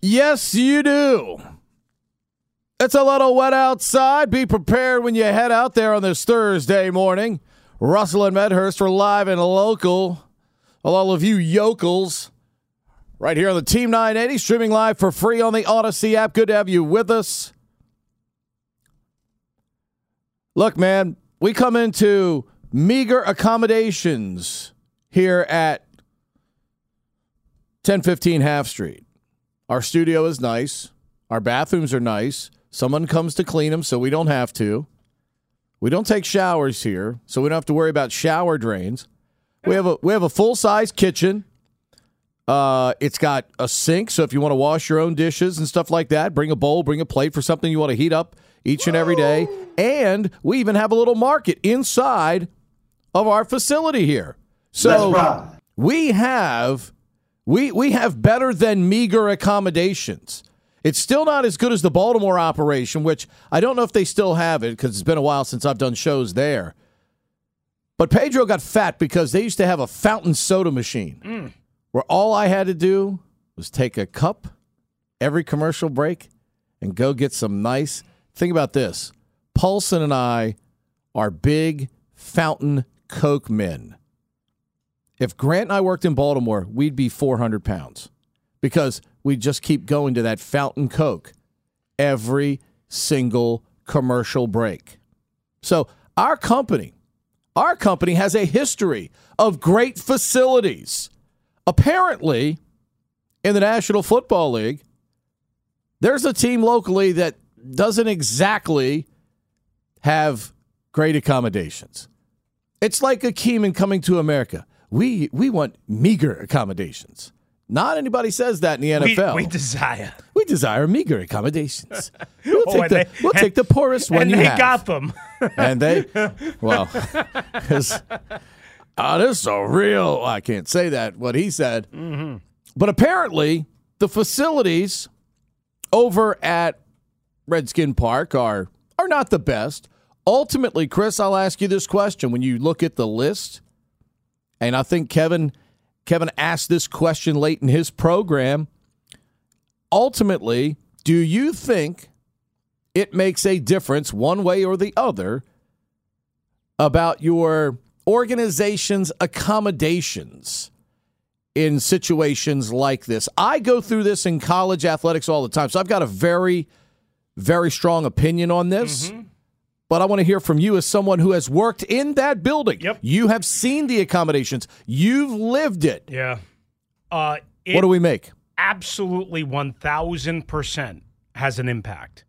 Yes, you do. It's a little wet outside. Be prepared when you head out there on this Thursday morning. Russell and Medhurst are live and local. All of you yokels, right here on the Team 980, streaming live for free on the Audacy app. Good to have you with us. Look, man, we come into meager accommodations here at 1015 Half Street. Our studio is nice. Our bathrooms are nice. Someone comes to clean them so we don't have to. We don't take showers here, so we don't have to worry about shower drains. We have a we have a full size kitchen. Uh, it's got a sink, so if you want to wash your own dishes and stuff like that, bring a bowl, bring a plate for something you want to heat up each and every day. And we even have a little market inside of our facility here. So we have we we have better than meager accommodations. It's still not as good as the Baltimore operation, which I don't know if they still have it because it's been a while since I've done shows there. But Pedro got fat because they used to have a fountain soda machine mm. where all I had to do was take a cup every commercial break and go get some nice. Think about this Paulson and I are big fountain Coke men. If Grant and I worked in Baltimore, we'd be 400 pounds because we just keep going to that fountain Coke every single commercial break. So, our company, our company has a history of great facilities. Apparently, in the National Football League, there's a team locally that doesn't exactly have great accommodations. It's like a Keeman coming to America. We we want meager accommodations. Not anybody says that in the NFL. we desire. We desire meager accommodations. We'll Oh, take, the, they- we'll take the poorest one and you they have. got them. and they, well, oh, this is a real, I can't say that, what he said. Mm-hmm. But apparently, the facilities over at Redskin Park are, are not the best. Ultimately, Chris, I'll ask you this question. When you look at the list, and I think Kevin Kevin asked this question late in his program. Ultimately, do you think it makes a difference one way or the other about your organization's accommodations in situations like this? I go through this in college athletics all the time, so I've got a very, very strong opinion on this. Mm-hmm. But I want to hear from you as someone who has worked in that building. Yep. You have seen the accommodations. You've lived it. Yeah. Uh, it what do we make? absolutely 1000% has an impact.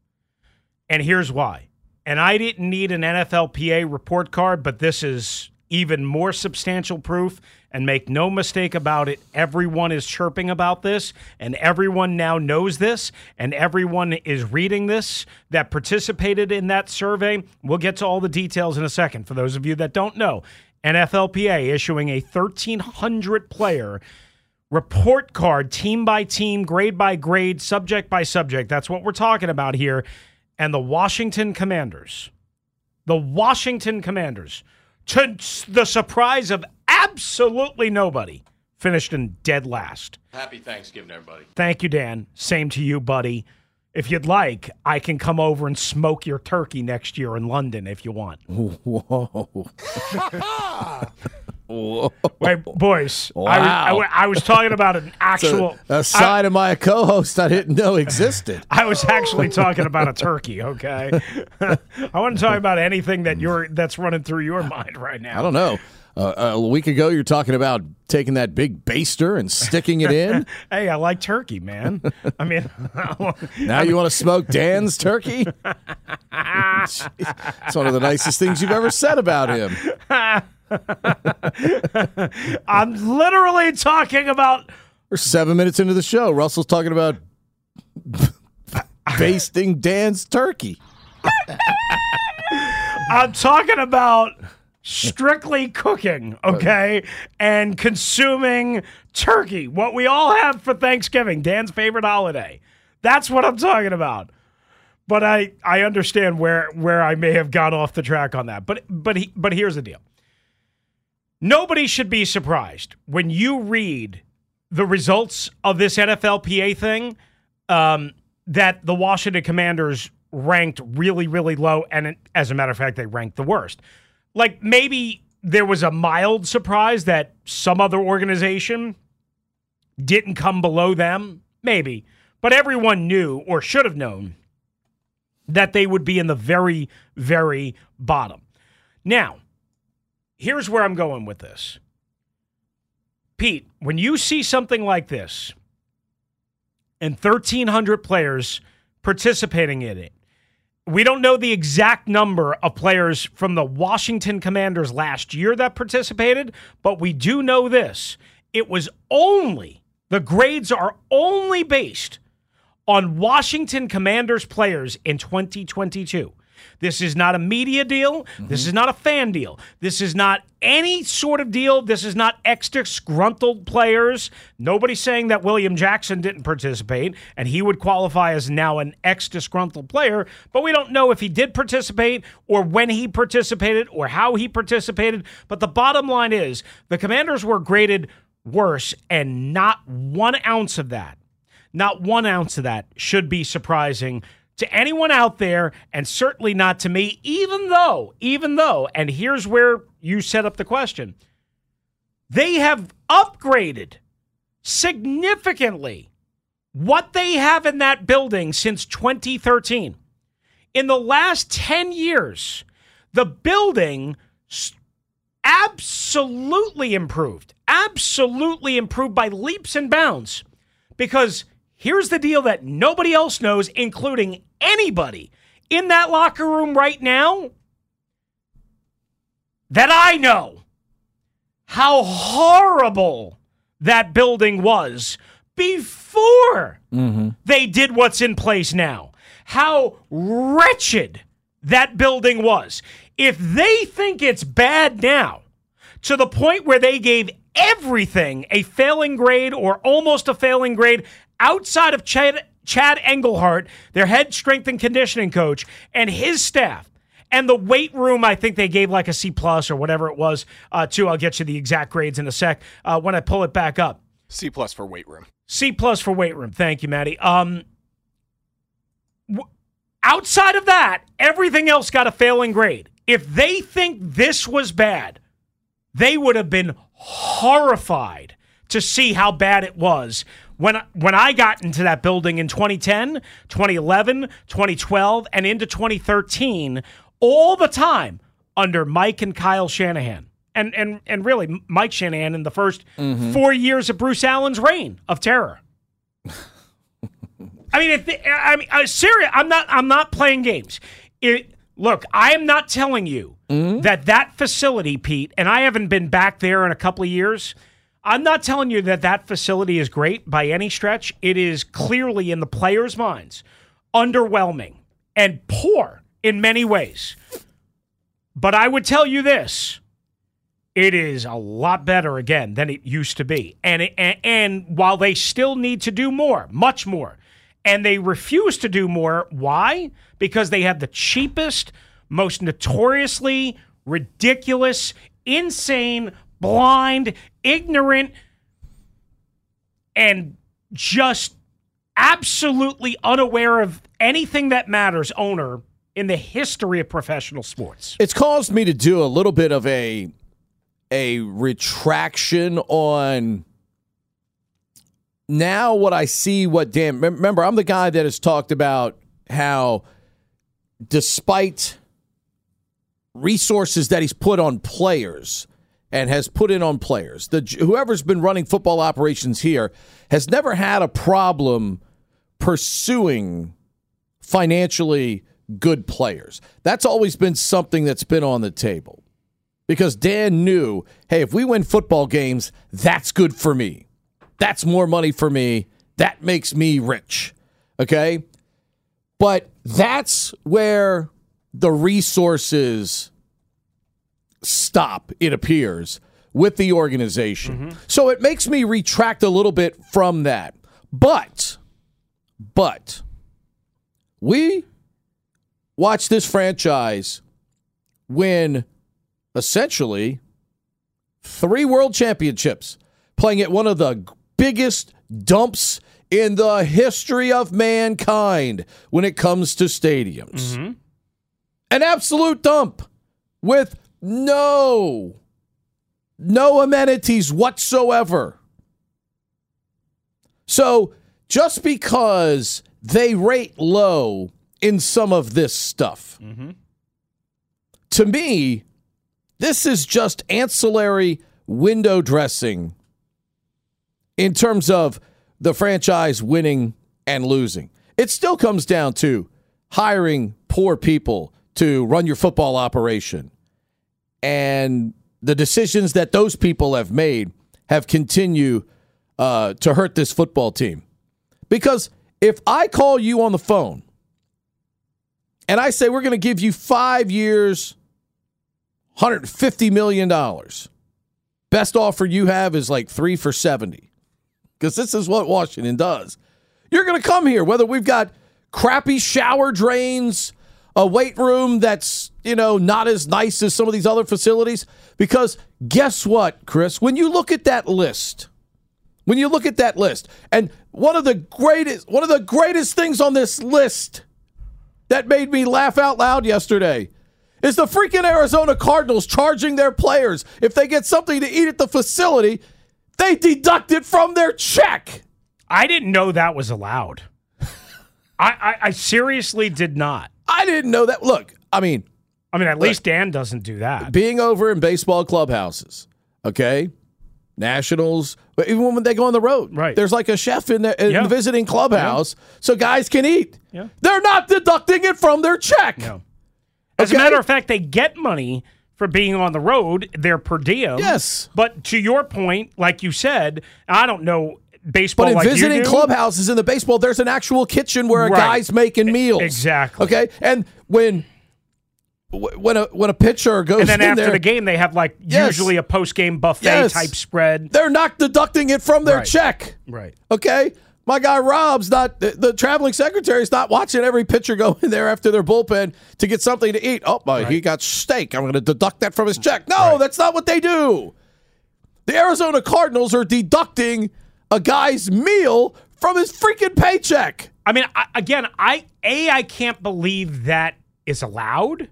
And here's why. And I didn't need an NFLPA report card, but this is even more substantial proof. And make no mistake about it, everyone is chirping about this, and everyone now knows this, and everyone is reading this that participated in that survey. We'll get to all the details in a second. For those of you that don't know, NFLPA issuing a 1,300 player report card, team by team, grade by grade, subject by subject. That's what we're talking about here. And the Washington Commanders, the Washington Commanders, to the surprise of absolutely nobody, finished in dead last. Happy Thanksgiving, everybody. Thank you, Dan. Same to you, buddy. If you'd like, I can come over and smoke your turkey next year in London if you want. Whoa. Wait, boys. I, was, Wow. I, I was talking about an actual. a side of my co-host I didn't know existed. I was actually talking about a turkey. Okay, I wasn't talking about anything that you're that's running through your mind right now. I don't know. Uh, a week ago, you're talking about taking that big baster and sticking it in. Hey, I like turkey, man. I mean, Now you want to smoke Dan's turkey? Jeez. it's one of the nicest things you've ever said about him. I'm literally talking about. We're seven minutes into the show. Russell's talking about basting Dan's turkey. I'm talking about strictly cooking, okay, and consuming turkey. What we all have for Thanksgiving, Dan's favorite holiday. That's what I'm talking about. But I I understand where where I may have gone off the track on that. But but he, but here's the deal. Nobody should be surprised when you read the results of this NFLPA thing um, that the Washington Commanders ranked really, really low. And as a matter of fact, they ranked the worst. Like maybe there was a mild surprise that some other organization didn't come below them. Maybe. But everyone knew or should have known that they would be in the very, very bottom. Now, here's where I'm going with this. Pete, when you see something like this and 1,300 players participating in it, we don't know the exact number of players from the Washington Commanders last year that participated, but we do know this. It was only, the grades are only based on Washington Commanders players in 2022. This is not a media deal. This is not a fan deal. This is not any sort of deal. This is not ex disgruntled players. Nobody's saying that William Jackson didn't participate and he would qualify as now an ex disgruntled player, but we don't know if he did participate or when he participated or how he participated. But the bottom line is the Commanders were graded worse, and not one ounce of that not one ounce of that should be surprising to anyone out there, and certainly not to me, even though, even though, and here's where you set up the question they have upgraded significantly what they have in that building since 2013. In the last 10 years, the building absolutely improved, absolutely improved by leaps and bounds. Because here's the deal that nobody else knows, including anybody in that locker room right now, that I know how horrible that building was before mm-hmm. they did what's in place now. How wretched that building was. If they think it's bad now, to the point where they gave everything a failing grade or almost a failing grade outside of Chad, Chad Englehart, their head strength and conditioning coach, and his staff. And the weight room, I think they gave like a C plus or whatever it was. Uh, too, I'll get you the exact grades in a sec uh, when I pull it back up. C plus for weight room. C plus for weight room. Thank you, Maddie. Um, w- outside of that, everything else got a failing grade. If they think this was bad, they would have been horrified to see how bad it was when when I got into that building in 2010, 2011, 2012 and into 2013 all the time under Mike and Kyle Shanahan. And and and really Mike Shanahan in the 1st 4 years of Bruce Allen's reign of terror. I mean, if the, I mean, uh, serious, I'm not. I'm not playing games. It, look, I am not telling you that that facility, Pete, and I haven't been back there in a couple of years. I'm not telling you that that facility is great by any stretch. It is clearly in the players' minds underwhelming and poor in many ways. But I would tell you this: it is a lot better again than it used to be. And, it, and and while they still need to do more, much more, and they refuse to do more, why? Because they have the cheapest, most notoriously ridiculous, insane, blind, ignorant, and just absolutely unaware of anything that matters owner in the history of professional sports. It's caused me to do a little bit of a a retraction on now what I see what Dan remember I'm the guy that has talked about how despite resources that he's put on players and has put in on players the whoever's been running football operations here has never had a problem pursuing financially good players that's always been something that's been on the table because Dan knew hey if we win football games that's good for me that's more money for me. That makes me rich. Okay. But that's where the resources stop, it appears, with the organization. Mm-hmm. So it makes me retract a little bit from that. But, but, we watch this franchise win essentially three world championships, playing at one of the biggest dumps in the history of mankind when it comes to stadiums. Mm-hmm. An absolute dump with no no amenities whatsoever. So, just because they rate low in some of this stuff, mm-hmm. to me, this is just ancillary window dressing in terms of the franchise winning and losing. It still comes down to hiring poor people to run your football operation. And the decisions that those people have made have continued uh, to hurt this football team. Because if I call you on the phone and I say we're going to give you five years, $150 million, best offer you have is like three for 70 because this is what Washington does. You're going to come here, whether we've got crappy shower drains, a weight room that's, you know, not as nice as some of these other facilities. Because guess what, Chris? When you look at that list, when you look at that list, and one of the greatest one of the greatest things on this list that made me laugh out loud yesterday is the freaking Arizona Cardinals charging their players if they get something to eat at the facility they deduct it from their check. I didn't know that was allowed. I, I, I seriously did not. I didn't know that. Look, I mean, I mean, at look, least Dan doesn't do that. Being over in baseball clubhouses, okay, Nationals, but even when they go on the road, right? There's like a chef in the, in yeah. the visiting clubhouse, yeah. so guys can eat. Yeah. They're not deducting it from their check. No. As okay? a matter of fact, they get money for being on the road, They're per diem. Yes. But to your point, like you said, I don't know baseball. But in like visiting clubhouses in the baseball, there's an actual kitchen where a right. guy's making meals. Exactly. Okay. And when when a when a pitcher goes and then after there, the game they have like yes. usually a post game buffet yes. type spread. They're not deducting it from their right. check. Right. Okay. My guy Rob's not the, the traveling secretary is not watching every pitcher go in there after their bullpen to get something to eat. Oh, my, right. he got steak. I'm going to deduct that from his check. No, right. that's not what they do. The Arizona Cardinals are deducting a guy's meal from his freaking paycheck. I mean, I, again, I a I can't believe that is allowed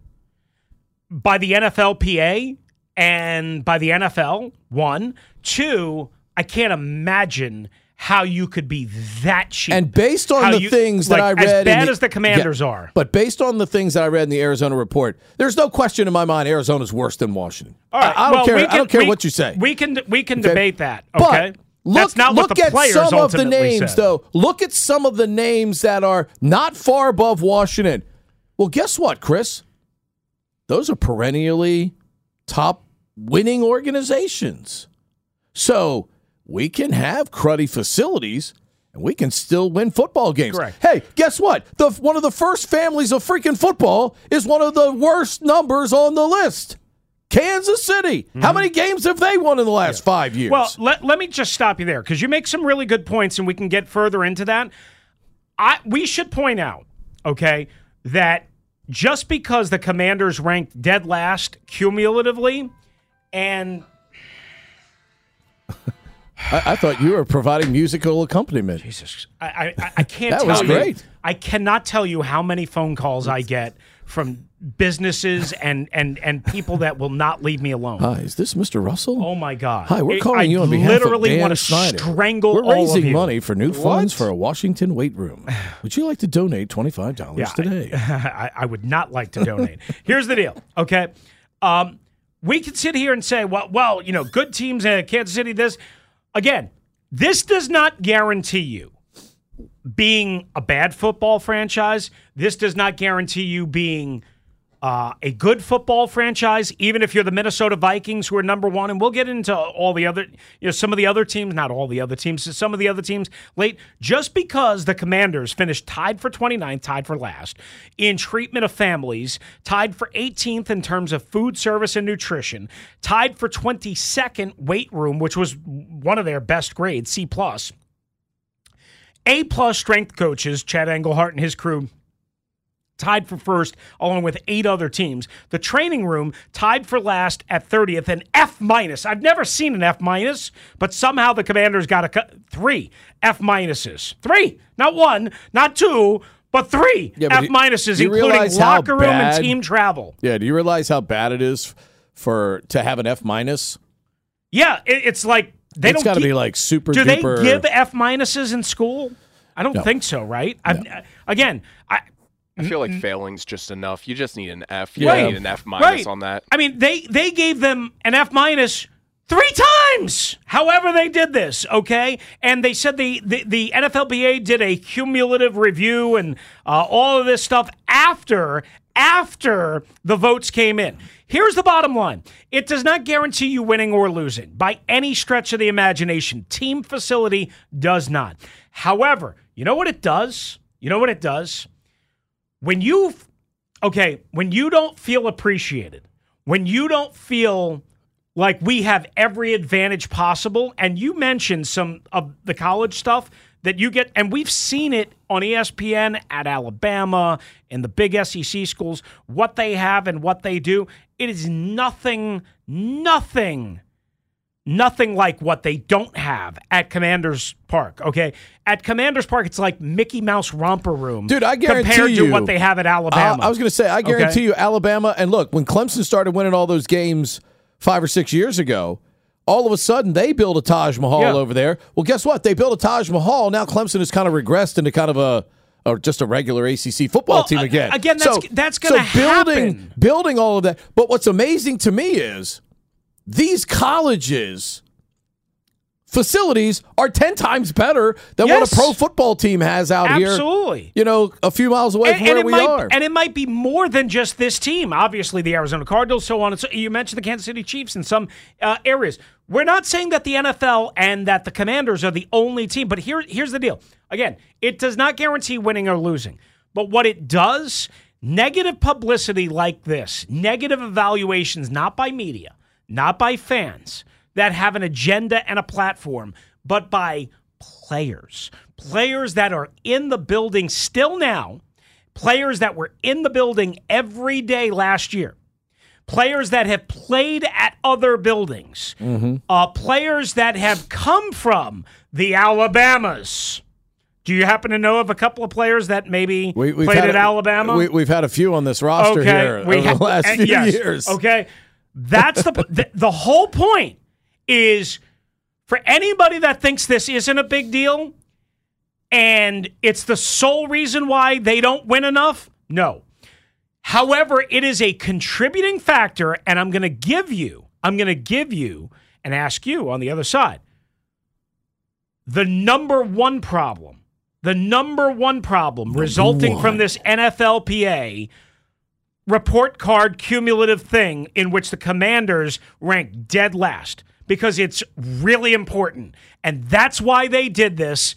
by the NFLPA and by the NFL. One, two, I can't imagine how you could be that cheap. And based on the you, things like, that I read, as bad the, as the Commanders yeah, are, but based on the things that I read in the Arizona report, there's no question in my mind Arizona's worse than Washington. All right, I, I don't well, care. Can, I don't care we, what you say. We can we can okay? debate that. Okay. But Look, look at some of the names, said. though. Look at some of the names that are not far above Washington. Well, guess what, Chris? Those are perennially top winning organizations. So we can have cruddy facilities and we can still win football games. Correct. Hey, guess what? The one of the first families of freaking football is one of the worst numbers on the list. Kansas City. Mm-hmm. How many games have they won in the last yeah. five years? Well, let, let me just stop you there because you make some really good points and we can get further into that. I we should point out, okay, that just because the commanders ranked dead last cumulatively and I, I thought you were providing musical accompaniment. Jesus, I I, I can't. That was you- great. I cannot tell you how many phone calls I get from businesses and and and people that will not leave me alone. Hi, is this Mr. Russell? Oh my God! Hi, we're calling I you on behalf literally of Dan want to Snyder. strangle We're raising money for new funds for a Washington weight room. Would you like to donate twenty five dollars Yeah, today? I, I would not like to donate. Here's the deal, okay? Um, we can sit here and say, well, well, you know, good teams in Kansas City. This again, this does not guarantee you being a bad football franchise. This does not guarantee you being uh, a good football franchise, even if you're the Minnesota Vikings, who are number one. And we'll get into all the other, you know, some of the other teams, not all the other teams, some of the other teams late. Just because the Commanders finished tied for 29th, tied for last in treatment of families, tied for 18th in terms of food service and nutrition, tied for 22nd weight room, which was one of their best grades, C plus. A plus strength coaches, Chad Englehart and his crew, tied for first along with eight other teams. The training room tied for last at 30th, an F minus. I've never seen an F minus, but somehow the Commanders got a cu- three F minuses. Three, not one, not two, but three Yeah, but F minuses, including locker room and team travel. Yeah, do you realize how bad it is for to have an F minus? Yeah, it, it's like they it's don't. got to be like super Do they give F minuses in school? I don't No. think so, right? I've, Again, I, I feel like failing's just enough. You just need an F. You Yeah. don't need an F minus Right. on that. I mean, they they gave them an F minus three times. However, they did this, okay? And they said the the, the NFLPA did a cumulative review and uh, all of this stuff after after the votes came in. Here's the bottom line. It does not guarantee you winning or losing by any stretch of the imagination. Team facility does not. However, you know what it does? You know what it does? When you okay, when you don't feel appreciated, when you don't feel like we have every advantage possible, and you mentioned some of the college stuff that you get, and we've seen it on ESPN at Alabama and the big SEC schools, what they have and what they do. It is nothing, nothing nothing like what they don't have at Commanders Park. Okay, at Commanders Park, it's like Mickey Mouse romper room, Dude, I guarantee compared you- to what they have at Alabama. Uh, I was going to say, I guarantee Okay. you, Alabama. And look, when Clemson started winning all those games five or six years ago, all of a sudden they build a Taj Mahal Yeah. over there. Well, guess what? They built a Taj Mahal. Now Clemson has kind of regressed into kind of a. Or just a regular ACC football Well, team again. again, that's- that's gonna so building, happen. building all of that. But what's amazing to me is these colleges facilities are ten times better than what a pro football team has out here. Absolutely. You know, a few miles away and, from where we might, are. And it might be more than just this team. Obviously, the Arizona Cardinals, so on and so. You mentioned the Kansas City Chiefs in some uh, areas. We're not saying that the NFL and that the Commanders are the only team, but here, here's the deal. Again, it does not guarantee winning or losing, but what it does, negative publicity like this, negative evaluations, not by media, not by fans that have an agenda and a platform, but by players, players that are in the building still now, players that were in the building every day last year, players that have played at other buildings, uh, players that have come from the Alabamas. Do you happen to know of a couple of players that maybe We, played at a- Alabama? We, we've had a few on this roster here over ha- the last few yes, years. Okay, that's the, the the whole point is for anybody that thinks this isn't a big deal and it's the sole reason why they don't win enough. No. However, it is a contributing factor, and I'm going to give you, I'm going to give you and ask you on the other side the number one problem, the number one problem resulting from this NFLPA report card cumulative thing in which the commanders rank dead last because it's really important. And that's why they did this.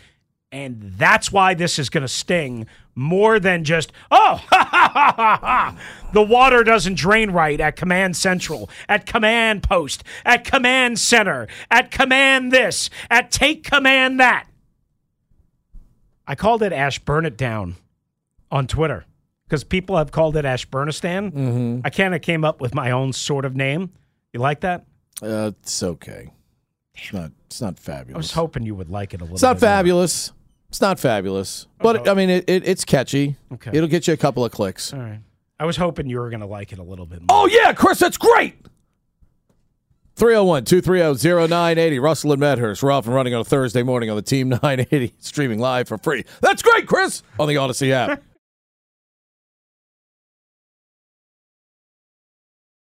And that's why this is going to sting more than just, oh, ha, ha, ha, ha, ha. the water doesn't drain right at Command Central, at Command Post, at Command Center, at Command this, at Take Command that. I called it Ash Burn It Down on Twitter because people have called it Ashburnistan. Mm-hmm. I kind of came up with my own sort of name. You like that? Uh, it's okay. It's not. It's not I was hoping you would like it a little. Bit. It's not bit more. fabulous. It's not fabulous. But I mean, it, it, it's catchy. Okay. It'll get you a couple of clicks. All right. I was hoping you were going to like it a little bit more. Oh yeah, Chris, that's great. 301-230-0980. Russell and Medhurst. We're off and running on a Thursday morning on the Team 980, streaming live for free. That's great, Chris, on the Audacy app.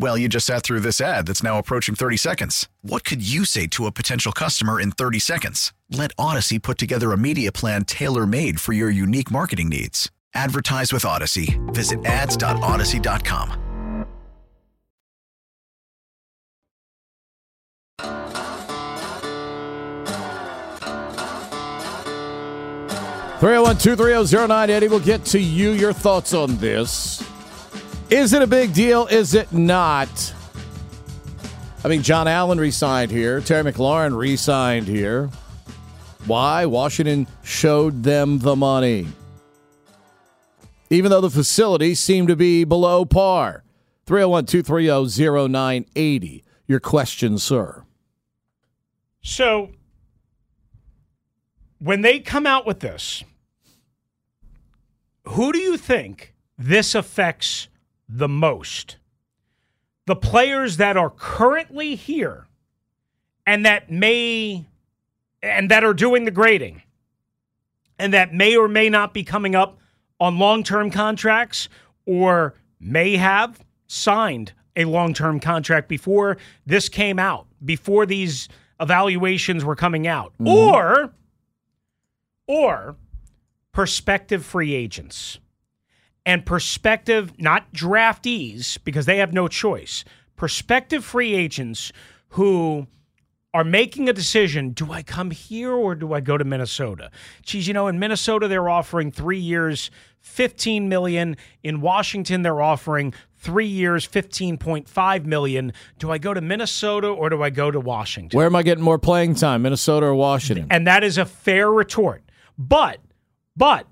Well, you just sat through this ad that's now approaching 30 seconds. What could you say to a potential customer in 30 seconds? Let Audacy put together a media plan tailor made for your unique marketing needs. Advertise with Audacy. Visit ads.audacy.com. Three zero one two three zero zero nine eighty. We'll get to you. Your thoughts on this? Is it a big deal? Is it not? I mean, John Allen resigned here. Terry McLaurin resigned here. Why? Washington showed them the money. Even though the facilities seem to be below par. 301 230 0980. Your question, sir. So when they come out with this, who do you think this affects the most? The players that are currently here and that may and that are doing the grading and that may or may not be coming up on long-term contracts or may have signed a long-term contract before this came out, before these evaluations were coming out. Mm-hmm. Or or prospective free agents and prospective, not draftees, because they have no choice, prospective free agents who are making a decision do I come here or do I go to Minnesota? Geez, you know, in Minnesota, they're offering three years, 15 million. In Washington, they're offering three years, 15.5 million. Do I go to Minnesota or do I go to Washington? Where am I getting more playing time, Minnesota or Washington? and that is a fair retort. But but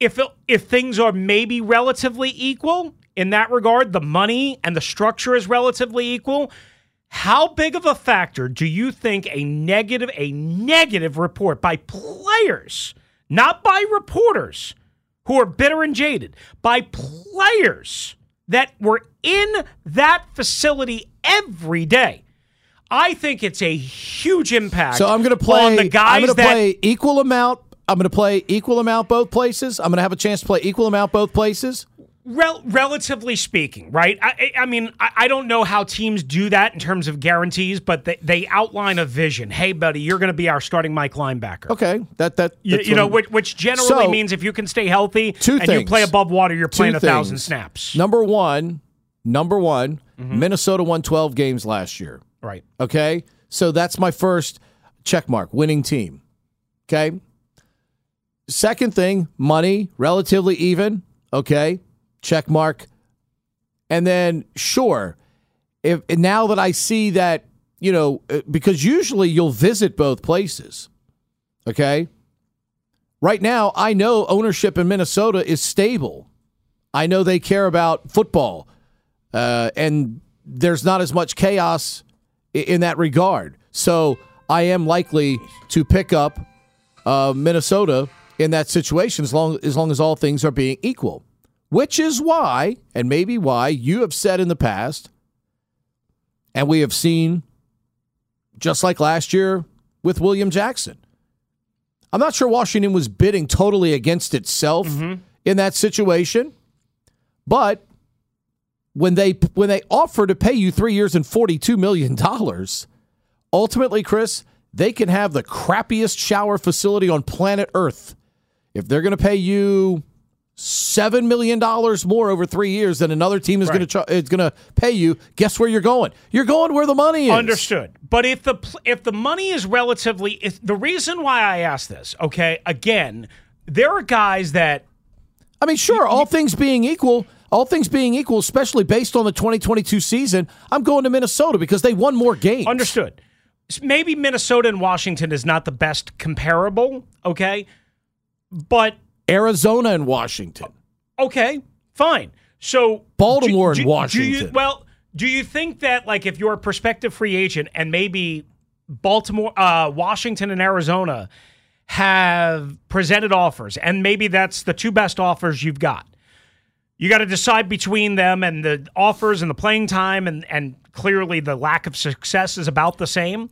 if it, if things are maybe relatively equal in that regard, the money and the structure is relatively equal. How big of a factor do you think a negative a negative report by players, not by reporters who are bitter and jaded, by players that were in that facility every day? I think it's a huge impact. So I'm going to play. on the guys I'm going to play equal amount. I'm going to play equal amount both places. I'm going to have a chance to play equal amount both places. Rel- relatively speaking, right? I, I mean, I, I don't know how teams do that in terms of guarantees, but they, they outline a vision. Hey, buddy, you're going to be our starting Mike linebacker. Okay, that that You, you know, which, which generally So, means if you can stay healthy two and you play above water, you're Two playing a thousand things. snaps. Number one, number one, Mm-hmm. Minnesota won 12 games last year. Right. Okay, so that's my first check mark. Winning team. Okay. Second thing, money relatively even. Okay, check mark. And then sure, if now that I see that you know uh, because usually you'll visit both places. Okay. Right now, I know ownership in Minnesota is stable. I know they care about football, uh, and there's not as much chaos in that regard. So I am likely to pick up uh, Minnesota in that situation as long as long as all things are being equal. Which is why, and maybe why, you have said in the past, and we have seen, just like last year with William Jackson. I'm not sure Washington was bidding totally against itself mm-hmm. in that situation, But when they when they offer to pay you three years and forty two million dollars, ultimately, Chris, they can have the crappiest shower facility on planet Earth. If they're going to pay you seven million dollars more over three years than another team is Right. going to ch- is going to pay you, guess where you're going? You're going where the money is. Understood. But if the if the money is relatively, if the reason why I ask this, okay, again, there are guys that I mean, sure, all things being equal, all things being equal, especially based on the 2022 season, I'm going to Minnesota because they won more games. Understood. Maybe Minnesota and Washington is not the best comparable, okay? But Arizona and Washington. okay, fine. So Baltimore do- and do- Do you, Washington. well, do you think that like if you're a prospective free agent and maybe Baltimore, uh, Washington, and Arizona have presented offers, and maybe that's the two best offers you've got. You got to decide between them and the offers and the playing time, and, and clearly the lack of success is about the same.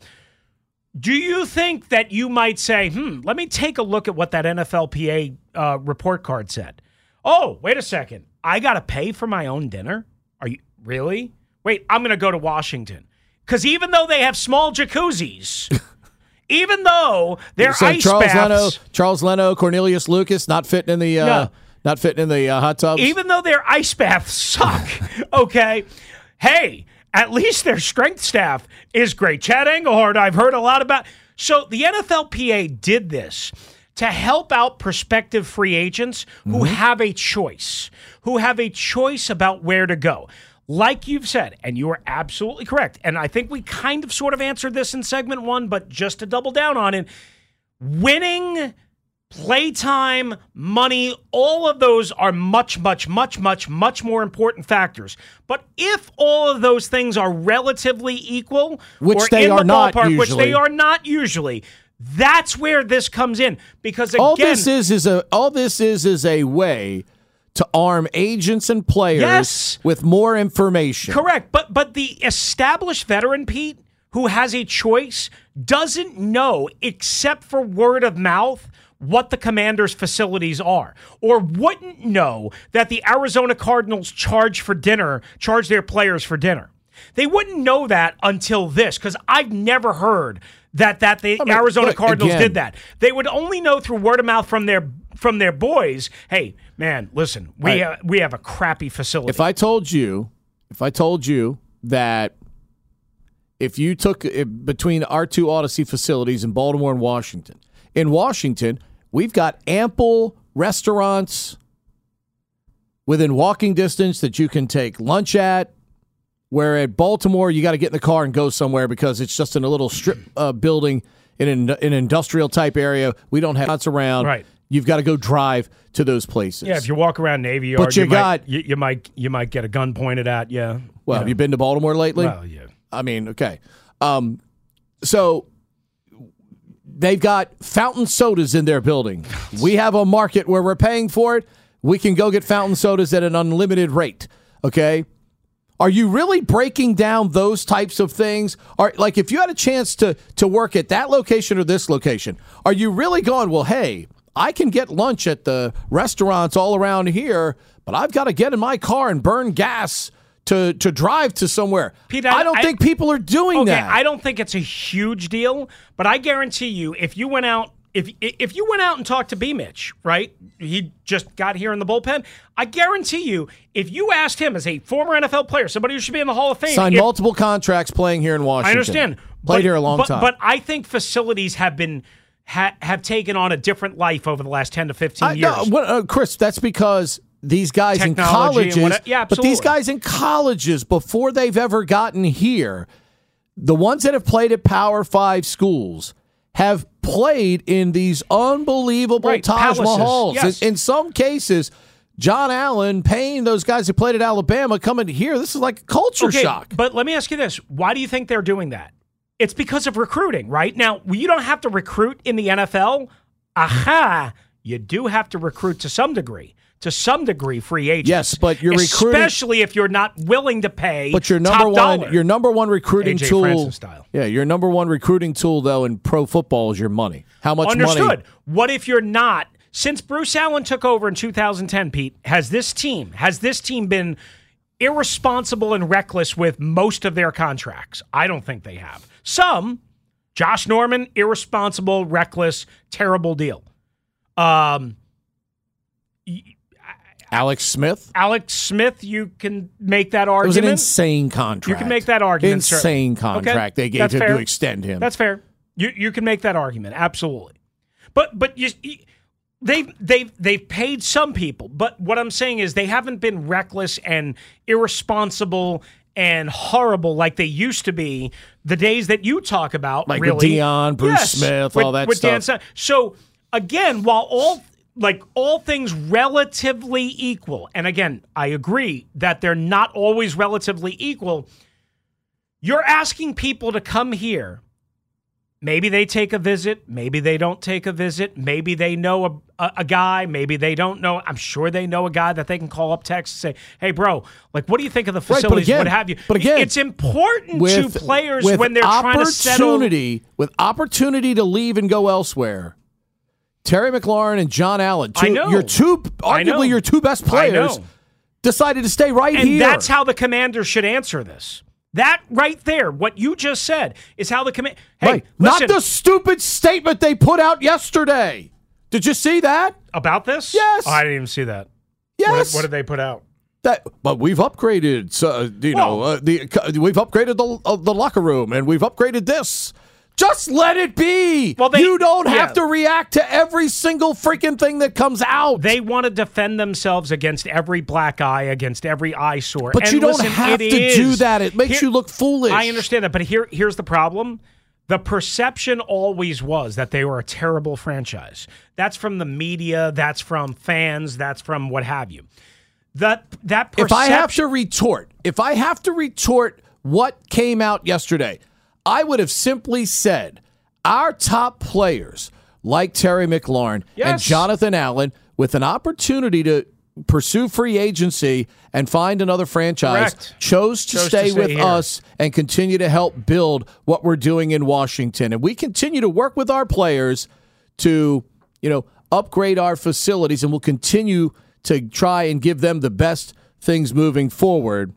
Do you think that you might say, hmm, let me take a look at what that NFLPA uh, report card said? Oh, wait a second. I got to pay for my own dinner? Are you really? Wait, I'm going to go to Washington. Because even though they have small jacuzzis, even though they're So ice Charles baths, Leno, Charles Leno, Cornelius Lucas, not fitting in the uh, No. not fitting in the uh, hot tubs. even though their ice baths suck, okay, hey, at least their strength staff is great. Chad Englehart, I've heard a lot about. So the NFLPA did this to help out prospective free agents who mm-hmm. have a choice, who have a choice about where to go. Like you've said, and you are absolutely correct. And I think we kind of sort of answered this in segment one, but just to double down on it, winning playtime, money, all of those are much, much, much, much, much more important factors. But if all of those things are relatively equal, Which or they in are the not ballpark, which usually. they are not usually, that's where this comes in. Because again, all this is is a all this is is a way to arm agents and players Yes. with more information. Correct. But but the established veteran, Pete, who has a choice, doesn't know except for word of mouth what the commander's facilities are or wouldn't know that the Arizona Cardinals charge for dinner, charge their players for dinner. They wouldn't know that until this cuz I've never heard that that the mean, Arizona look, Cardinals again- did that. They would only know through word of mouth from their from their boys, "Hey, man, listen, we Right. uh, we have a crappy facility." If I told you, if I told you that if you took between our two Audacy facilities in Baltimore and Washington, in Washington, we've got ample restaurants within walking distance that you can take lunch at. Where at Baltimore, you got to get in the car and go somewhere because it's just in a little strip uh, building in an, an industrial type area. We don't have lots around. Right. You've got to go drive to those places. Yeah, if you walk around Navy Yard, But you might, got- you, you might you might get a gun pointed at you. well, have you been to Baltimore lately? Well, yeah. I mean, okay. Um, so they've got fountain sodas in their building. We have a market where we're paying for it. We can go get fountain sodas at an unlimited rate. Okay. Are you really breaking down those types of things? Are like if you had a chance to to work at that location or this location, are you really going, well, hey, I can get lunch at the restaurants all around here, but I've got to get in my car and burn gas to to drive to somewhere. Pete, I, I- don't I- think people are doing Okay, that. I don't think it's a huge deal, but I guarantee you, if you went out, if if you went out and talked to B Mitch, right? He just got here in the bullpen. I guarantee you, if you asked him as a former NFL player, somebody who should be in the Hall of Fame, Signed if- multiple contracts playing here in Washington. I understand. Played but, here a long but, time. But I think facilities have been ha, have taken on a different life over the last ten to fifteen I, years. no, what, uh, Chris, that's because these guys in Technology colleges, what- yeah, but these guys in colleges before they've ever gotten here, the ones that have played at Power Five schools have played in these unbelievable Right, Taj palaces, Mahals. yes. In, in some cases, John Allen paying those guys who played at Alabama coming here. This is like a culture okay, shock. But let me ask you this: Why do you think they're doing that? It's because of recruiting, right? Now, you don't have to recruit in the NFL. Aha! You do have to recruit to some degree. To some degree, free agents. Yes, but you're recruiting- especially if you're not willing to pay. But your number top one, dollar. your number one recruiting A.J. tool, style. yeah, your number one recruiting tool though in pro football is your money. How much money? Understood. What if you're not Since Bruce Allen took over in 2010, Pete, has this team has this team been irresponsible and reckless with most of their contracts? I don't think they have. Some, Josh Norman, irresponsible, reckless, terrible deal. Um, Alex Smith. Alex Smith, you can make that argument. It was an insane contract. You can make that argument. Insane certainly. contract Okay, they gave that's fair. to extend him. That's fair. You you can make that argument absolutely, but but you, you they they they've paid some people. But what I'm saying is they haven't been reckless and irresponsible and horrible like they used to be the days that you talk about. Like with really. Deion, Bruce Smith, with, all that with stuff. Snyder. So again, while all like all things relatively equal, and again, I agree that they're not always relatively equal. You're asking people to come here. Maybe they take a visit. Maybe they don't take a visit. Maybe they know a, a, a guy. Maybe they don't know. I'm sure they know a guy that they can call up, text, and say, "Hey, bro, like, what do you think of the Right, facilities? again- what have you?" but again, it's important with to players when they're trying to settle. opportunity with opportunity to leave and go elsewhere. Terry McLaurin and John Allen, two, I know. your two arguably your two best players, decided to stay right And here. that's how the commander should answer this. That right there, what you just said, is how the command. Hey, right. Not the stupid statement they put out yesterday. Did you see that? about this. Yes. Oh, I didn't even see that. Yes. What, what did they put out? That, but we've upgraded. So, uh, you know, uh, the we've upgraded the uh, the locker room, and we've upgraded this. Just let it be. Well, they- you don't yeah. have to react to every single freaking thing that comes out. They want to defend themselves against every black eye, against every eyesore. But And you don't listen, have to do that. It makes you look foolish. I understand that, but here, here's the problem. The perception always was that they were a terrible franchise. That's from the media. That's from fans. That's from what have you. That that if I have to retort, if I have to retort what came out yesterday, I would have simply said our top players like Terry McLaurin and Jonathan Allen with an opportunity to pursue free agency and find another franchise Correct. chose to Chose to stay stay with here. us and continue to help build what we're doing in Washington and we continue to work with our players to you know upgrade our facilities and we'll continue to try and give them the best things moving forward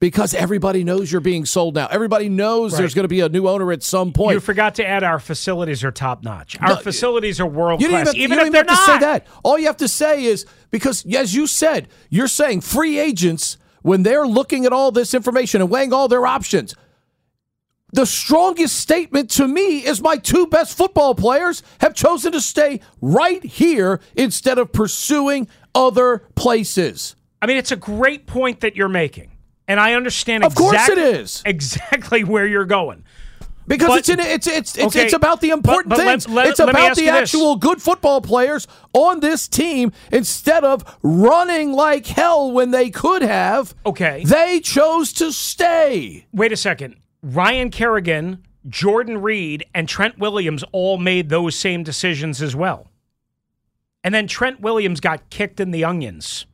because everybody knows you're being sold now. Everybody knows there's going to be a new owner at some point. You forgot to add our facilities are top notch. Our No, facilities are world class. even, if they're have to not. say that. All you have to say is because, as you said, you're saying free agents when they're looking at all this information and weighing all their options. The strongest statement to me is my two best football players have chosen to stay right here instead of pursuing other places. I mean, it's a great point that you're making, and I understand. Of course exactly, it is. exactly where you're going. Because But- it's, in, it's it's it's Okay, it's about the important but things. let- let- it's let about the you this. actual good football players on this team instead of running like hell when they could have. Okay. They chose to stay. Wait a second. Ryan Kerrigan, Jordan Reed, and Trent Williams all made those same decisions as well. And then Trent Williams got kicked in the onions.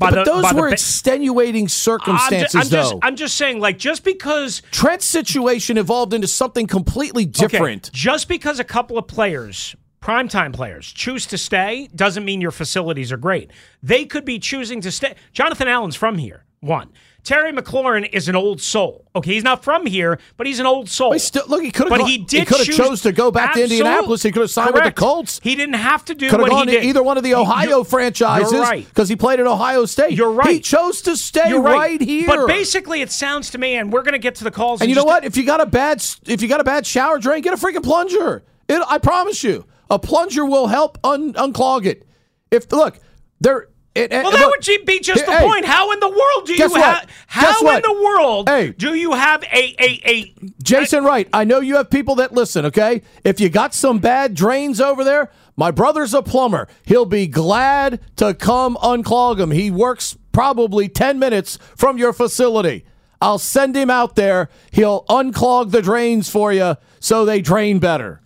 By but the, those the were ba- extenuating I'm, circumstances, I'm just, though. I'm just saying, like, just because Trent's situation evolved into something completely Okay, different. just because a couple of players, primetime players, choose to stay doesn't mean your facilities are great. They could be choosing to stay. Jonathan Allen's from here. One. Terry McLaurin is an old soul. Okay, he's not from here, but he's an old soul. But he still- look, he could have But gone- he did he could have choose- chose to go back to Indianapolis. He could have signed with the Colts. He didn't have to do Could have what gone he to did. either one of the Ohio franchises You're right. because he played at Ohio State. You're right. He chose to stay You're right. here. But basically, it sounds to me, and we're going to get to the calls. And in you know what? If you got a bad if you got a bad shower drain, get a freaking plunger. It, I promise you, a plunger will help un, unclog it. If look, there. It, Well, that would be just the Hey, point. How in the world do you have? How in the world Hey. do you have a a a? Jason Wright, I know you have people that listen, okay? If you got some bad drains over there, my brother's a plumber. He'll be glad to come unclog them. He works probably 10 minutes from your facility. I'll send him out there. He'll unclog the drains for you so they drain better.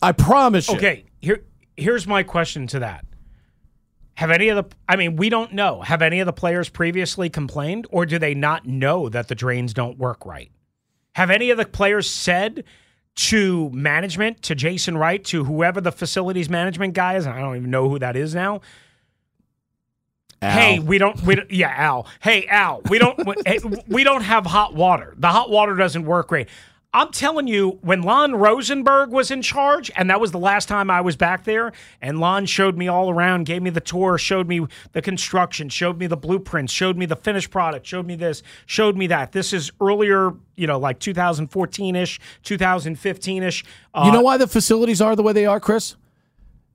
I promise you. Okay, here here's my question to that. Have any of the I mean, we don't know. Have any of the players previously complained or do they not know that the drains don't work right? Have any of the players said to management, to Jason Wright, to whoever the facilities management guy is. and I don't even know who that is now. Hey, we don't. We don't, yeah, Al. Hey, Al. We don't. we, hey, we don't have hot water. The hot water doesn't work great. I'm telling you, when Lon Rosenberg was in charge, and that was the last time I was back there, and Lon showed me all around, gave me the tour, showed me the construction, showed me the blueprints, showed me the finished product, showed me this, showed me that. This is earlier, you know, like 2014 ish, 2015 ish. Uh, You know why the facilities are the way they are, Chris?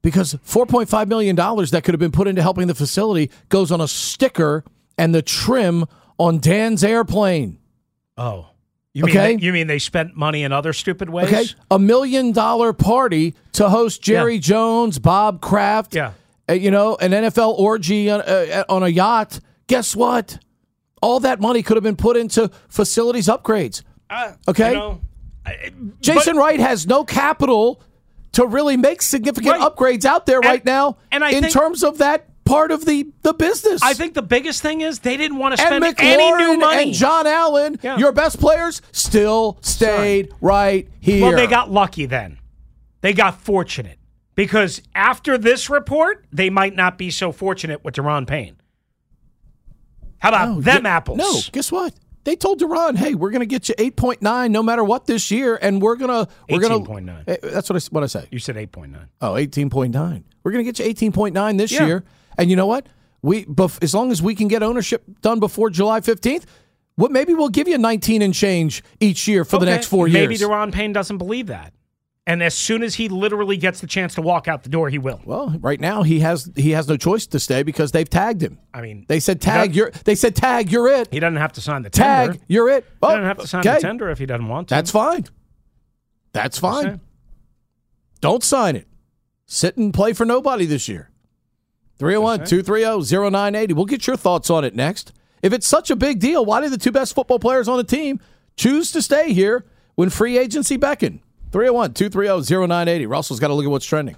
Because $4.5 million that could have been put into helping the facility goes on a sticker and the trim on Dan's airplane. Oh. You mean, Okay. they, you mean they spent money in other stupid ways? Okay. A million dollar party to host Jerry Yeah. Jones, Bob Kraft, Yeah. uh, you know, an NFL orgy on, uh, on a yacht. Guess what? All that money could have been put into facilities upgrades. Uh, Okay. You know, I- Jason but- Wright has no capital to really make significant Right. upgrades out there right now and I in think- terms of that part of the, the business. I think the biggest thing is they didn't want to and spend any new money. and John Allen, Yeah. your best players, still stayed right here. Well, they got lucky then. They got fortunate because after this report, they might not be so fortunate with Daron Payne. How about No, them apples? No, guess what? They told Daron, "Hey, we're going to get you 8.9 no matter what this year and we're going to we're going 18.9. to eh, That's what I what I say. You said 8.9. Oh, 18.9. We're going to get you 18.9 this Yeah. year. And you know what? We bef- as long as we can get ownership done before July 15th, what maybe we'll give you 19 and change each year for the next 4 Maybe years. Maybe Daron Payne doesn't believe that. And as soon as he literally gets the chance to walk out the door, he will. well, right now he has he has no choice to stay because they've tagged him. I mean, They said tag you're they said tag you're it. He doesn't have to sign the tender. Tag tender. you're it. He Oh, doesn't have to sign okay. the tender if he doesn't want to. That's fine. That's fine. Don't sign it. Sit and play for nobody this year. 301 230 0980. We'll get your thoughts on it next. If it's such a big deal, why did the two best football players on the team choose to stay here when free agency beckoned? 301 230 0980. Russell's got to look at what's trending.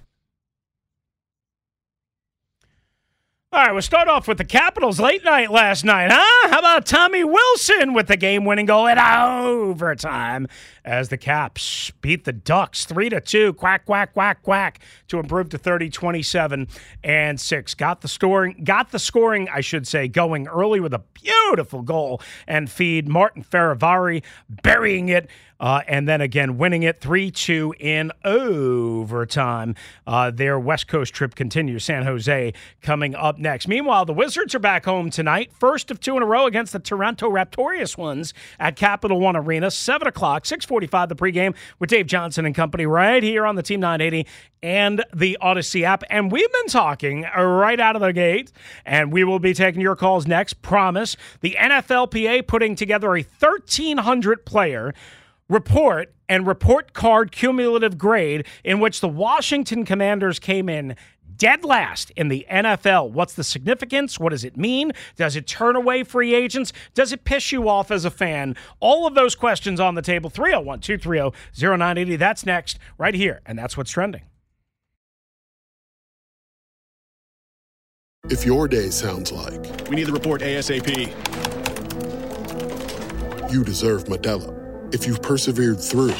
All right, we'll start off with the Capitals late night last night, huh? How about Tommy Wilson with the game-winning goal in overtime as the Caps beat the Ducks 3 to 2, quack quack quack quack to improve to 30-27 and 6. Got the scoring got the scoring, I should say, going early with a beautiful goal and feed Martin Fehervary burying it uh, and then again winning it 3 2 in overtime. Uh, their West Coast trip continues. San Jose coming up next. Meanwhile, the Wizards are back home tonight. First of two in a row against the Toronto Raptorious ones at Capital One Arena. 7 o'clock, 645 the pregame with Dave Johnson and company right here on the Team 980 and the Audacy app. And we've been talking right out of the gate, and we will be taking your calls next. Promise. The NFLPA putting together a 1,300 player report and report card cumulative grade in which the Washington Commanders came in dead last in the NFL. What's the significance? What does it mean? Does it turn away free agents? Does it piss you off as a fan? All of those questions on the table. 301 230 0980. That's next, right here. And that's what's trending. If your day sounds like We need the report ASAP. you deserve Modelo, if you've persevered through,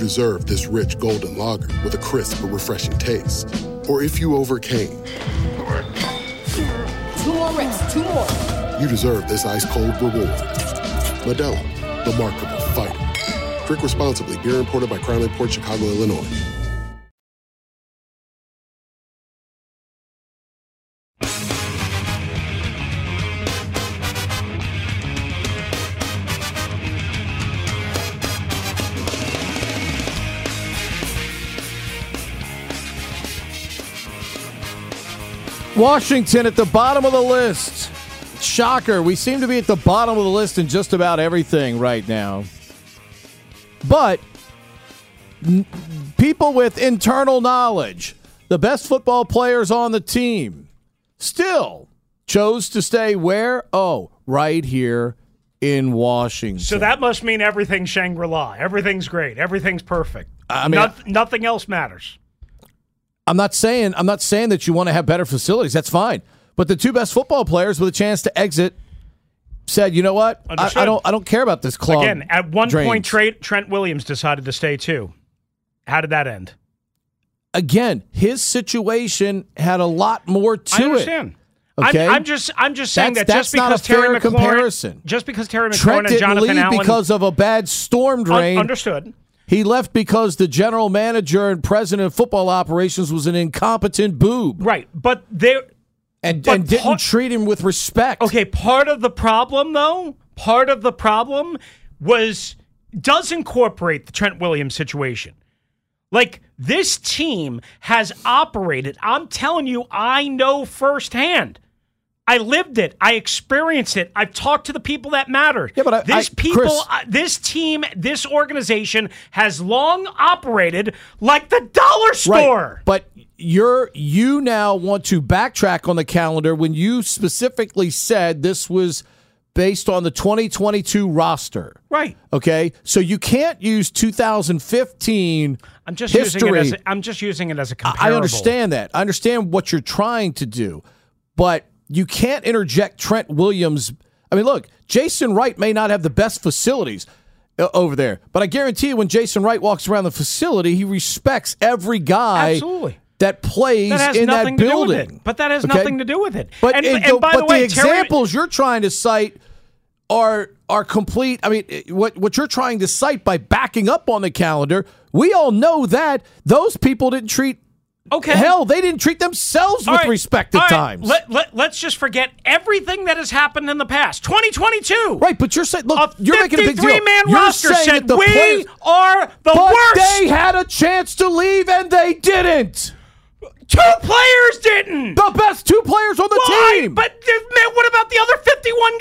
deserve this rich golden lager with a crisp but refreshing taste. Or if you overcame, Two more reps, two more. you deserve this ice cold reward. Modelo, the Markable Fighter. Drink responsibly. Beer imported by Crown Port Chicago, Illinois. Washington at the bottom of the list. Shocker. We seem to be at the bottom of the list in just about everything right now. But n- people with internal knowledge, the best football players on the team, still chose to stay where? Oh, right here in Washington. So that must mean everything's Shangri La. Everything's great. Everything's perfect. I mean, Noth- nothing else matters. I'm not saying I'm not saying that you want to have better facilities. That's fine. But the two best football players with a chance to exit said, you know what? I, I don't. I don't care about this club. Again, at one drains. point, Trent Williams decided to stay too. How did that end? again, his situation had a lot more to I understand. it. Okay, I'm, I'm just I'm just saying That's- that just that's not because a fair Terry McLaurin, comparison. just because Terry McLaurin Trent and didn't Jonathan leave Allen because of a bad storm Un- drain. understood. He left because the general manager and president of football operations was an incompetent boob Right, but there. and, But and didn't part- treat him with respect. Okay, part of the problem though, part of the problem was does incorporate the Trent Williams situation. Like this team has operated. I'm telling you, I know firsthand. I lived it. I experienced it. I've talked to the people that matter. Yeah, but I- this I- people, Chris- uh, this team, this organization has long operated like the dollar store. Right. But you're you now want to backtrack on the calendar when you specifically said this was based on the 2022 roster. Right. Okay, so you can't use 2015. I'm just history. using it as a, I'm just using it as a comparable. I understand that. I understand what you're trying to do, but you can't interject Trent Williams. I mean, look, Jason Wright may not have the best facilities uh, over there, but I guarantee you, when Jason Wright walks around the facility, he respects every guy Absolutely. that plays That has in nothing that to do with building. it. But that has Okay? nothing to do with it. But and, it- and by but the way, Terry, examples you're trying to cite are are complete. I mean, what what you're trying to cite by backing up on the calendar, we all know that those people didn't treat. Okay. Hell, they didn't treat themselves All with right. respect at All right. times. Let, let, let's just forget everything that has happened in the past. 2022. right, but you're saying, look, you're making a big deal. 53-man You're roster said we players- are the but worst. they had a chance to leave and they didn't. Two players didn't. The best two players on the Why? team. But man, what about the other 51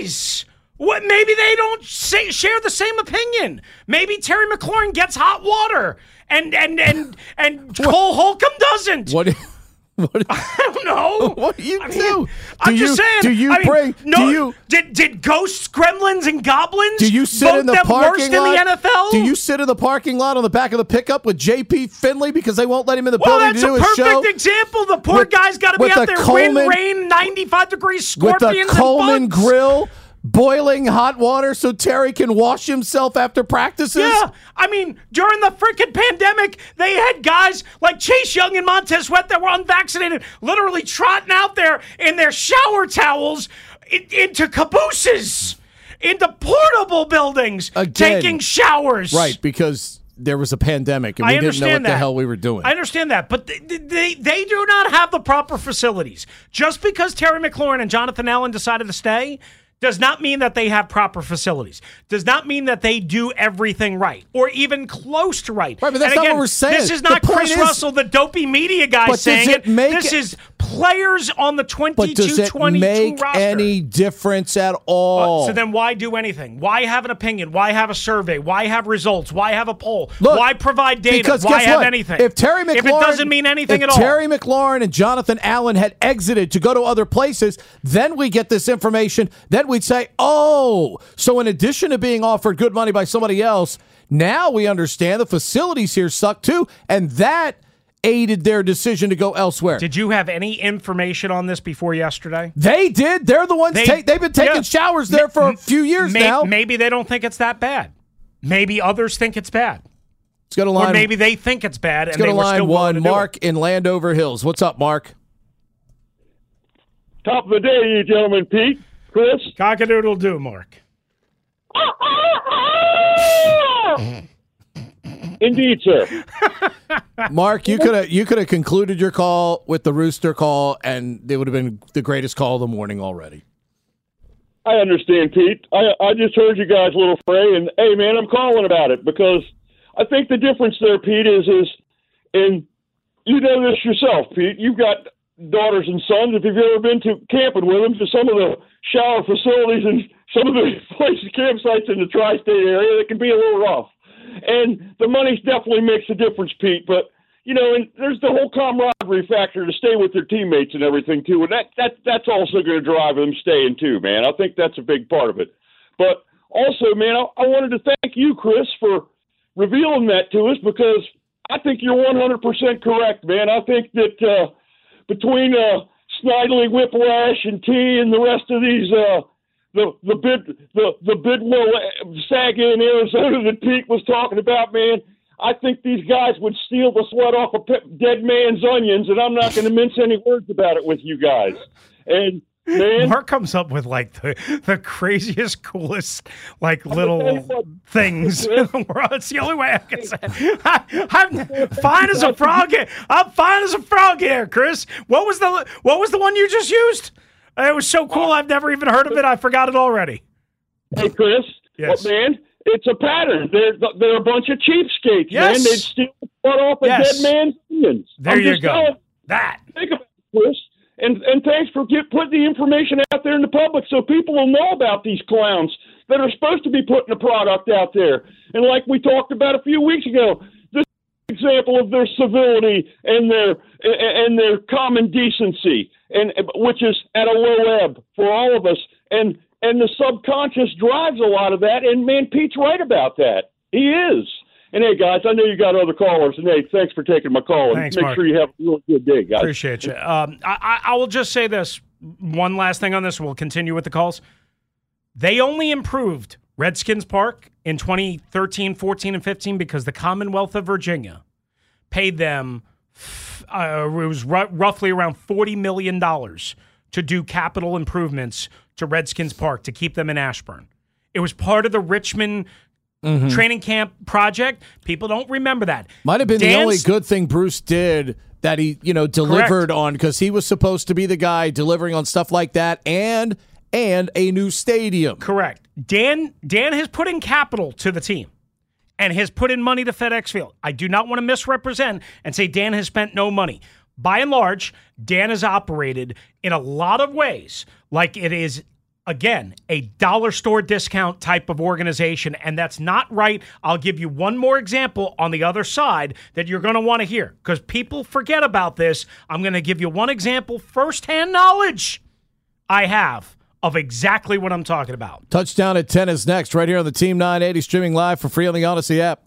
guys? What? Maybe they don't say, share the same opinion. Maybe Terry McLaurin gets hot water, and and and and Cole Holcomb doesn't. what? What? I don't know. What do you I do? I'm Do just you- saying. do you I mean, bring- No, do you- did did ghosts, gremlins, and goblins? Do you sit in the parking worst lot? in the NFL? Do you sit in the parking lot on the back of the pickup with JP Finlay because they won't let him in the Well, building that's to do a his show? perfect example. The poor With- guy's got to be out there, Coleman- wind, rain, 95 degrees with scorpions the Coleman and bugs. grill, boiling hot water so Terry can wash himself after practices. Yeah, I mean, during the freaking pandemic, they had guys like Chase Young and Montez Sweat that were unvaccinated, literally trotting out there in their shower towels in- into cabooses, into portable buildings, Again. taking showers. Right, because there was a pandemic and we didn't know what that. the hell we were doing. I understand that, but they, they they do not have the proper facilities. Just because Terry McLaurin and Jonathan Allen decided to stay does not mean that they have proper facilities. Does not mean that they do everything right or even close to right. Right, but that's And not what we're saying. This is not Chris is- Russell, the dopey media guy, saying it make This is players on the 22 but does it 22-22 make roster. any difference at all? Uh, so then why do anything? Why have an opinion? Why have a survey? Why have results? Why have a poll? Look, why provide data? Because why guess have what? anything? If Terry McLaurin, if it doesn't mean anything at all, Terry McLaurin and Jonathan Allen had exited to go to other places, then we get this information. Then we'd say, oh, so in addition to being offered good money by somebody else, now we understand the facilities here suck too, and that aided their decision to go elsewhere. Did you have any information on this before yesterday? they did. They're the ones. They- ta- they've been taking yeah. showers there for a few years May- now. Maybe they don't think it's that bad. Maybe others think it's bad. Let's go to Or line. maybe they think it's bad let's and go they to line still willing one. to do it. Mark in Landover Hills. What's up, Mark? Top of the day, you gentlemen, Pete, Chris. Cockadoodle do, Mark. Indeed, sir. Mark, you could have you could have concluded your call with the rooster call, and it would have been the greatest call of the morning already. I understand, Pete. I I just heard you guys a little fray, and hey, man, I'm calling about it because I think the difference there, Pete, is is, and you know this yourself, Pete. You've got daughters and sons. If you've ever been to camping with them, to some of the shower facilities and some of the places, campsites in the tri-state area, that can be a little rough. And the money definitely makes a difference, Pete. But you know, and there's the whole camaraderie factor to stay with your teammates and everything too, and that that that's also going to drive them staying too, man. I think that's a big part of it. But also, man, I, I wanted to thank you, Chris, for revealing that to us because I think you're 100% correct, man. I think that uh, between uh, Snidely, Whiplash, and T, and the rest of these uh, the the bid the the Bidwell saga in Arizona that Pete was talking about, man. I think these guys would steal the sweat off a dead man's onions, and I'm not going to mince any words about it with you guys. And man, Mark comes up with like the, the craziest, coolest, like little things in the world. It's the only way I can say. It. I, am fine as a frog here. I'm fine as a frog here, Chris. What was the what was the one you just used? It was so cool. Uh, I've never even heard of it. I forgot it already. Hey, Chris. Yes. What, man? It's a pattern. They're they're a bunch of cheapskates, Yes. man. They steal the butt off a Yes. dead man's onions. There I'm you go. That. Think about it, Chris. And and thanks for get, putting the information out there in the public so people will know about these clowns that are supposed to be putting a product out there. And like we talked about a few weeks ago, this example of their civility and their and their common decency, and which is at a low ebb for all of us. And and the subconscious drives a lot of that. And man, Pete's right about that. He is. And hey, guys, I know you got other callers, and hey, thanks for taking my call. And Thanks, make Mark. sure you have a really good day, guys. Appreciate you. Um, I, I, will just say this one last thing on this. We'll continue with the calls. They only improved Redskins Park in 2013, 14, and 15 because the Commonwealth of Virginia paid them, uh, it was ru- roughly around $40 million to do capital improvements to Redskins Park to keep them in Ashburn. It was part of the Richmond Mm-hmm. training camp project. People don't remember that. Might have been the only good thing Bruce did that he, you know, delivered on because he was supposed to be the guy delivering on stuff like that and and a new stadium. Correct. Dan Dan has put in capital to the team and has put in money to FedEx Field. I do not want to misrepresent and say Dan has spent no money. By and large, Dan has operated in a lot of ways like it is again a dollar store discount type of organization and that's not right. I'll give you one more example on the other side that you're going to want to hear cuz people forget about this. I'm going to give you one example firsthand knowledge I have of exactly what I'm talking about. Touchdown at 10 is next, right here on the Team 980, streaming live for free on the Audacy app.